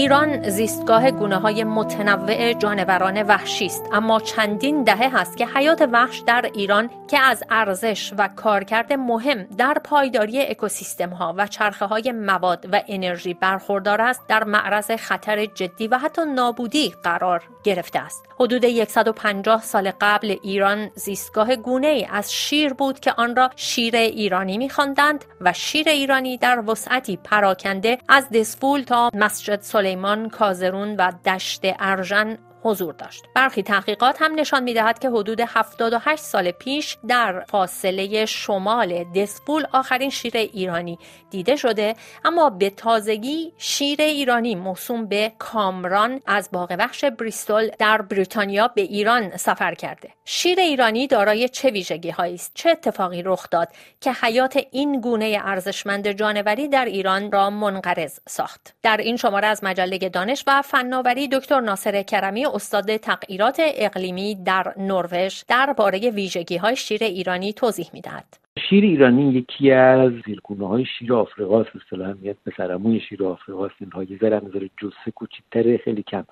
ایران زیستگاه گونه های متنوع جانوران وحشی است. اما چندین دهه هست که حیات وحش در ایران که از ارزش و کارکرد مهم در پایداری اکوسیستم ها و چرخه های مواد و انرژی برخوردار است در معرض خطر جدی و حتی نابودی قرار گرفته است. حدود 150 سال قبل ایران زیستگاه گونه ای از شیر بود که آن را شیر ایرانی می‌خواندند و شیر ایرانی در وسعتی پراکنده از دسفول تا مسجد سلیمان، کازرون و دشت ارژن حضور داشت. برخی تحقیقات هم نشان می‌دهد که حدود 78 سال پیش در فاصله شمال دسپول آخرین شیر ایرانی دیده شده اما به تازگی شیر ایرانی موسوم به کامران از باغ وحش بریستول در بریتانیا به ایران سفر کرده. شیر ایرانی دارای چه ویژگی هایی است؟ چه اتفاقی رخ داد که حیات این گونه ارزشمند جانوری در ایران را منقرض ساخت؟ در این شماره از مجله دانش و فناوری دکتر ناصر کرمی استاد تغییرات اقلیمی در نروژ درباره ویژگی های شیر ایرانی توضیح می‌دهد. شیر ایرانی یکی از زیرگونه های شیر آفریقاست. اصطلاحا میاد پسرموی شیر آفریقاست. اینها یه ذره نظر جسه کوچیکتره خیلی کم.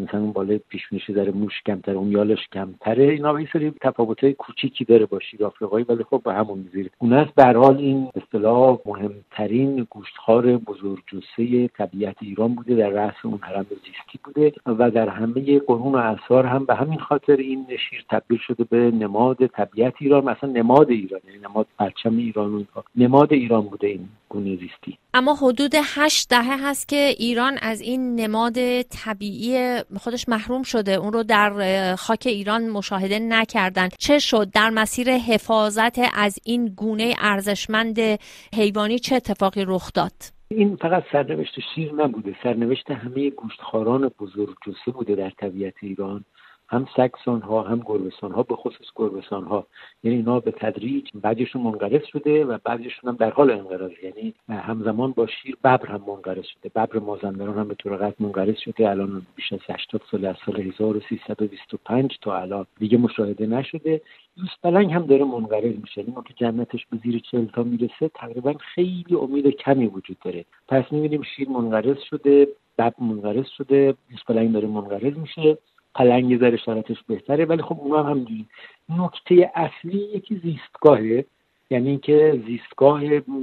مثلا اون بالای پیشونیش ذره موش کمتره اون یالش کمتره. اینا یه سری تفاوت‌های کوچیکی داره با شیر آفریقایی ولی خب به همون زیر. اون است به حال این اصطلاح مهمترین گوشتخوار بزرگ جسه طبیعت ایران بوده. در رأس اون حرم زیستی بوده و در همه قرون و اعصار هم به همین خاطر این شیر تبدیل شده به نماد طبیعت ایران. مثلا نماد ایران یعنی پرچم ایران و نماد ایران بوده این گونه زیستی. اما حدود هشت دهه هست که ایران از این نماد طبیعی خودش محروم شده. اون رو در خاک ایران مشاهده نکردن. چه شد؟ در مسیر حفاظت از این گونه ارزشمند حیوانی چه اتفاقی رخ داد؟ این فقط سرنوشت شیر نبوده. سرنوشت همه گوشتخواران بزرگ جسه بوده در طبیعت ایران. هم سکسون ها هم گربسان ها به خصوص گربسان ها یعنی اینا به تدریج بعضیشون منقرض شده و بعضیشون هم در حال انقراض یعنی همزمان با شیر ببر هم منقرض شده. ببر مازندران هم به طور قطع منقرض شده. الان بیش از 80 سال از سال 1325 تا الان دیگه مشاهده نشده. پلنگ هم داره منقرض میشه. یعنی ما که جمعیتش به زیر 40 تا می‌رسه تقریبا خیلی امید کمی وجود داره. پس می‌بینیم شیر منقرض شده بب منقرض شده پلنگ داره منقرض میشه. پلنگ ذره شرایطش بهتره ولی خب اونها هم همینجوری نکته اصلی یکی زیستگاهه. یعنی اینکه زیستگاه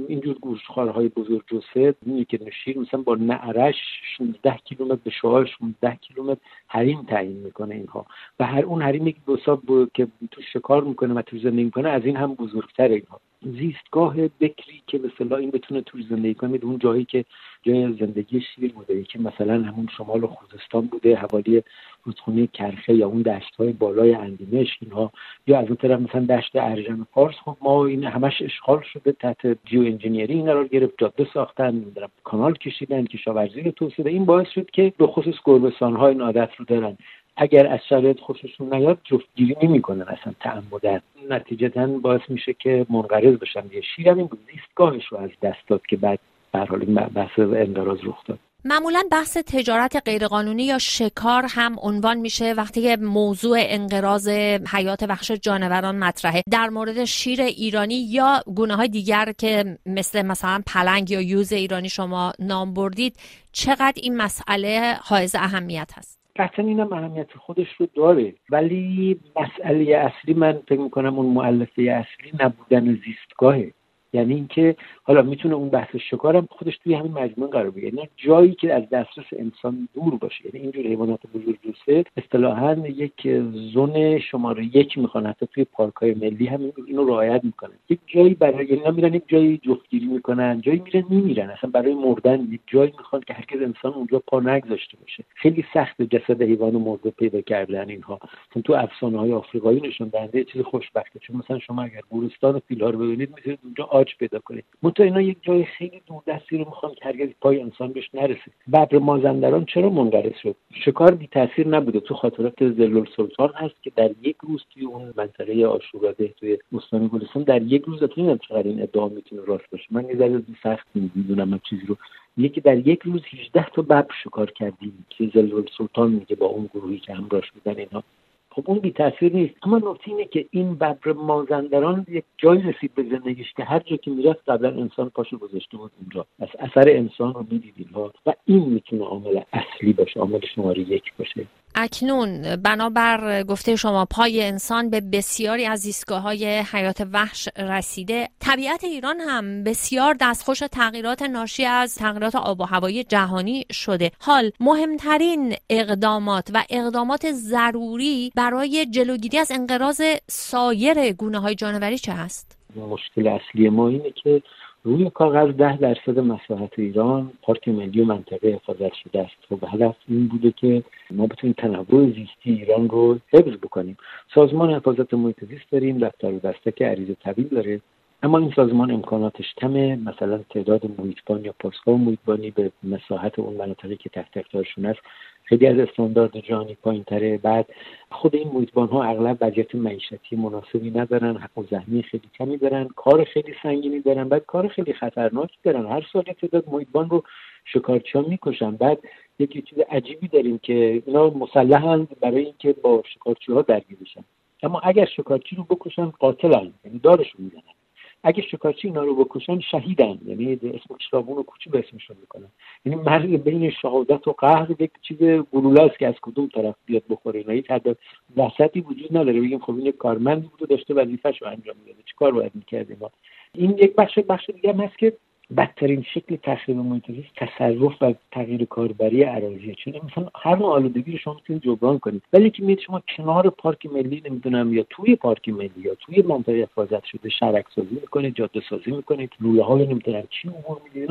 اینجور گوشتخوارهای بزرگ جسد اینه که نشیر مثلا با نعرش 16 کیلومتر به شعاع 16 کیلومتر حریم تعیین می‌کنه اینها. و هر اون حریم یک دو که تو شکار می‌کنه و تو زندگی می‌کنه از این هم بزرگتر اینها. زیستگاه بکری که به این بتونه توی زندگی کنه. اون جایی که جای زندگی شیر بوده که مثلا همون شمال خوزستان بوده حوالی رودخونه کرخه یا اون دشت های بالای اندیمش اینها. یا از اون طرف مثلا دشت ارژن فارس. خب ما این همش اشغال شده تحت جیو انجینیری این قرار گرفت. جاده ساختن کانال کشیدن کشاورزی رو توسعه این باعث شد که به خصوص گربسان ها این عادت رو دارن. اگر از شرایط خوششون نیاد جفتگیری نمی‌کنن اصلا تعمدن نتیجتا باعث میشه که منقرض بشن. یه شیر این زیستگاهش رو از دست داد که بعد به حال بحث انقراض رخ داد. معمولا بحث تجارت غیرقانونی یا شکار هم عنوان میشه وقتی که موضوع انقراض حیات وحش جانوران مطرحه. در مورد شیر ایرانی یا گونه های دیگر که مثل مثلا پلنگ یا یوز ایرانی شما نام بردید چقدر این مسئله حائز اهمیت هست؟ قطعا اینم اهمیت خودش رو داره. ولی مسئله اصلی من فکر می‌کنم اون معلفه اصلی نبودن زیستگاهه. یعنی اینکه حالا می‌تونه اون بحث شکارم خودش توی همین مجموعه قرار بگیره. یعنی جایی که از دسترس انسان دور باشه. یعنی اینجور حیوانات بزرگ دوسته اصطلاحا یک زون شماره یک می‌خوان. حتی توی پارک های ملی هم اینو رعایت می‌کنن. یک جایی برای یعنی میرن یک جایی جفتگیری می‌کنن جایی میرن میمیرن. اصلا برای مردن یک جایی می‌خوان که هرگز انسان اونجا پا نگذاشته باشه. خیلی سخت جسد حیوان مرده پیدا کردن اینها. چون تو افسانه های آفریقایی نشون دهنده چیز خوشبخته. چون مثلا شما اگر گورستان فیل رو ببینید می‌تونید اونجا آج پیدا کنید. منتها اینا یک جای خیلی دستی رو می‌خوان که هرگز پای انسان بهش نرسه. ببر مازندران چرا منقرض شد؟ شکار بی تاثیر نبوده. تو خاطرات زلول سلطان هست که در یک روز توی اون منطقه آشوراده توی استان گلستان در یک روز نمی‌دونم چقدر این ادعا می‌تونه راست باشه. من یه ذره سخت می‌دونم چیزی رو. یکی در یک روز 18 تا ببر شکار کردیم. که زلول سلطان میگه با اون گروهی که همراهش بودن اینا. خب اون بی تاثیر نیست. اما نکته اینه که این ببر مازندران یک جایی رسید به زندگیش که هر جا که می‌رفت قبلا انسان پاشو گذاشته بود اونجا. از اثر انسان رو می‌دیدیم و این می‌تونه عامل اصلی باشه عامل شماره یک باشه. اکنون بنابر گفته شما پای انسان به بسیاری از زیستگاه های حیات وحش رسیده طبیعت ایران هم بسیار دستخوش تغییرات ناشی از تغییرات آب و هوایی جهانی شده حال مهمترین اقدامات و اقدامات ضروری برای جلوگیری از انقراض سایر گونه های جانوری چه هست؟ مشکل اصلی ما اینه که روی کاغذ ده درصد مساحت ایران پارک ملی و منطقه حفاظت شده است. خب هدف این بوده که ما بتونیم تنوع زیستی ایران رو حفظ بکنیم. سازمان حفاظت محیط زیست داریم دفتر و که عریض طویل داره. اما این سازمان امکاناتش کمه. مثلا تعداد محیطبان یا پاسگاه محیطبانی به مساحت اون مناطقی که تحت اختیارشون است خیلی از استاندارد جهانی پایین تره بعد خود این محیطبان ها اغلب وضعیت معیشتی مناسبی ندارن حق و زحمی خیلی کمی دارن کار خیلی سنگینی دارن بعد کار خیلی خطرناکی دارن. هر سال تعداد محیطبان رو شکارچی ها می‌کشن. بعد یکی چیز عجیبی داریم که اینا مسلحن برای اینکه با شکارچی ها درگیر بشن. اما اگر شکارچی رو بکشن قاتلن یعنی دارشون می‌زنن. اگه شکارچی اینا رو بکشن شهیدن. یعنی اسم شرابون و کوچی به اسمشون می‌کنن. یعنی مرگ بین شهادت و قهر یک چیز گلوله است که از کدوم طرف بیاد بخوره. اینا هیچ حد وسطی وجود نداره. بگیم خب این کارمندی بود و داشته وظیفه‌شو انجام می‌داده. چیکار باید می‌کرد ما این یک بخش بخش دیگه هم هست که بدترین شکل تخریب محیط تصرف و تغییر کاربری اراضیه چون مثلا هر نوع آلودگی رو شما می‌تونید جبران کنید. ولی که میاد شما کنار پارک ملی نمی‌دونم یا توی پارک ملی یا توی منطقه حفاظت شده شرک سازی می‌کنید جاده سازی می‌کنید لوله های نمی‌دونم چی عبور می‌دید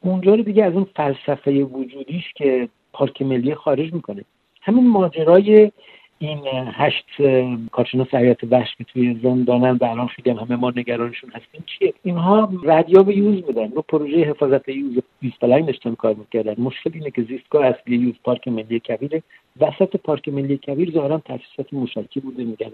اونجا رو دیگه از اون فلسفه وجودیش که پارک ملی خارج می‌کنه. همین ماجرای این هشت کارشناس حیات وحش که توی زندانن و الان خیلی همه ما نگرانشون هستیم. چیه؟ اینها ردیاب یوز بودن. رو پروژه حفاظت یوز 20 پلنگ داشتن کار می‌کردن. مشکل اینه که زیستگاه اصلی یوز پارک ملی کبیر وسط پارک ملی کبیر ظاهرا تاسیسات موشکی بوده. میگن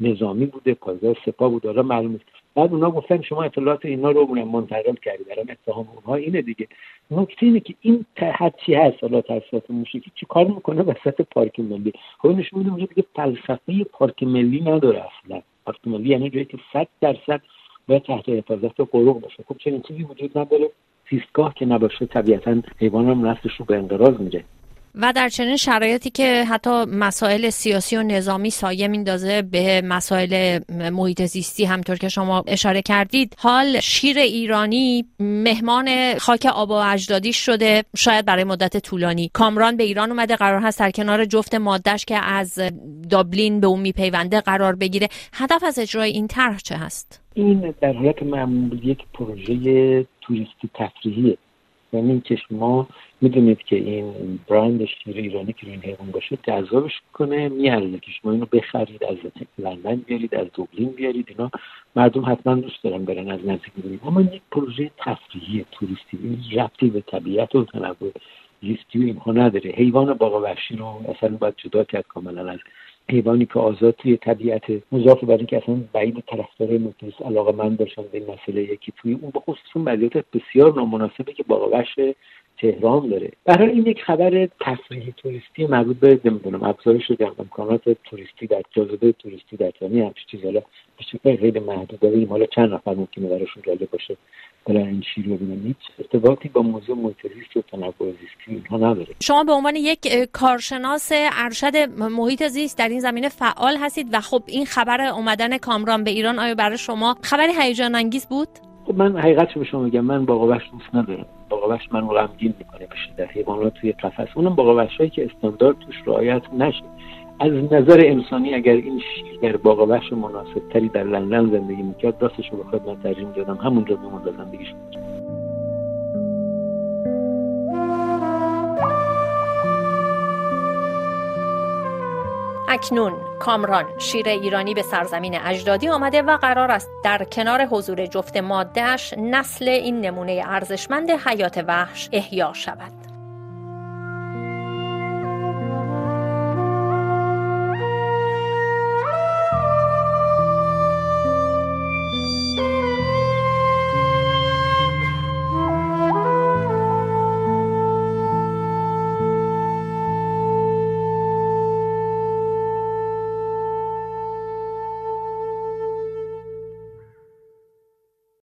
نظامی بوده پایگاه سپاه بوده حالا معلومه بعد اونا گفتن شما اطلاعات اینا رو منتقل کردید الان اتهام اونها اینه دیگه. نکته اینه که این هرچی هست حالا تاسیسات موشکی چی کار می‌کنه وسط پارک ملی؟ خب نشون میده اونجا دیگه فلسفه پارک ملی نداره اصلا. پارک ملی یعنی جایی که صد درصد باید تحت حفاظت قروق باشه. خب چنین چیزی وجود نداره. زیستگاه که نباشه طبیعتا حیوان هم نسلش رو به انقراض میره و در چنین شرایطی که حتی مسائل سیاسی و نظامی سایه میندازه به مسائل محیط زیستی همطور که شما اشاره کردید. حال شیر ایرانی مهمان خاک آب و اجدادی شده. شاید برای مدت طولانی. کامران به ایران اومده. قرار هست در کنار جفت مادهش که از دابلین به اون میپیونده قرار بگیره. هدف از اجرای این طرح چه هست؟ این در حالت معمول یک پروژه توریستی تفریحیه. یعنی که شما می‌دونید که این برند شیر ایرانی که روی این حیوان باشه جذابش کنه میارزه که شما اینو بخرید از لندن بیارید از دوبلین بیارید اینا مردم حتما دوست دارن برن از نزدیک ببینید اما یک پروژه تفریحی توریستی این ربطی به طبیعت و تنوع زیستی و اینها نداره. حیوان باغ وحشی رو اصلا باید جدا کرد کاملا از حیوانی که آزاد توی طبیعت مضاف بر اینکه اصلا بعید طرفدار نوتیس علاقه من داشتن به این مسئله یکی توی اون به خصوص بسیار نامناسبه که باغ وحش تهران داره. برای این یک خبر تفریحی توریستی مربوط به نمی‌دونم افزایش امکانات توریستی در جاذبه توریستی در تهران همچین چیز حالا به خیلی محدود داره حالا چند نفر ممکنه براشون جالب باشه برای این شیر رو ببینن. هیچ ارتباطی با موضوع محیط زیست و تنوع زیستی اینها نداره. شما به عنوان یک کارشناس ارشد محیط زیست در این زمینه فعال هستید و خب این خبر اومدن کامران به ایران آیا برای شما خبری هیجان انگیز بود؟ خب من حقیقت به شما میگم من باقاوش دوست ندارم. باقاوش من غمگین می‌کنه بشه در حیوانات توی قفس. اونم باقاوش هایی که استاندارد توش رعایت نشه. از نظر انسانی اگر این شیر باقاوش مناسب تری در لندن زندگی می‌کرد راستش رو بخواد من ترجیح می‌دادم. همونجا بمون زندگیش می‌کرد اکنون کامران شیر ایرانی به سرزمین اجدادی آمده و قرار است در کنار حضور جفت مادهش نسل این نمونه ارزشمند حیات وحش احیا شود.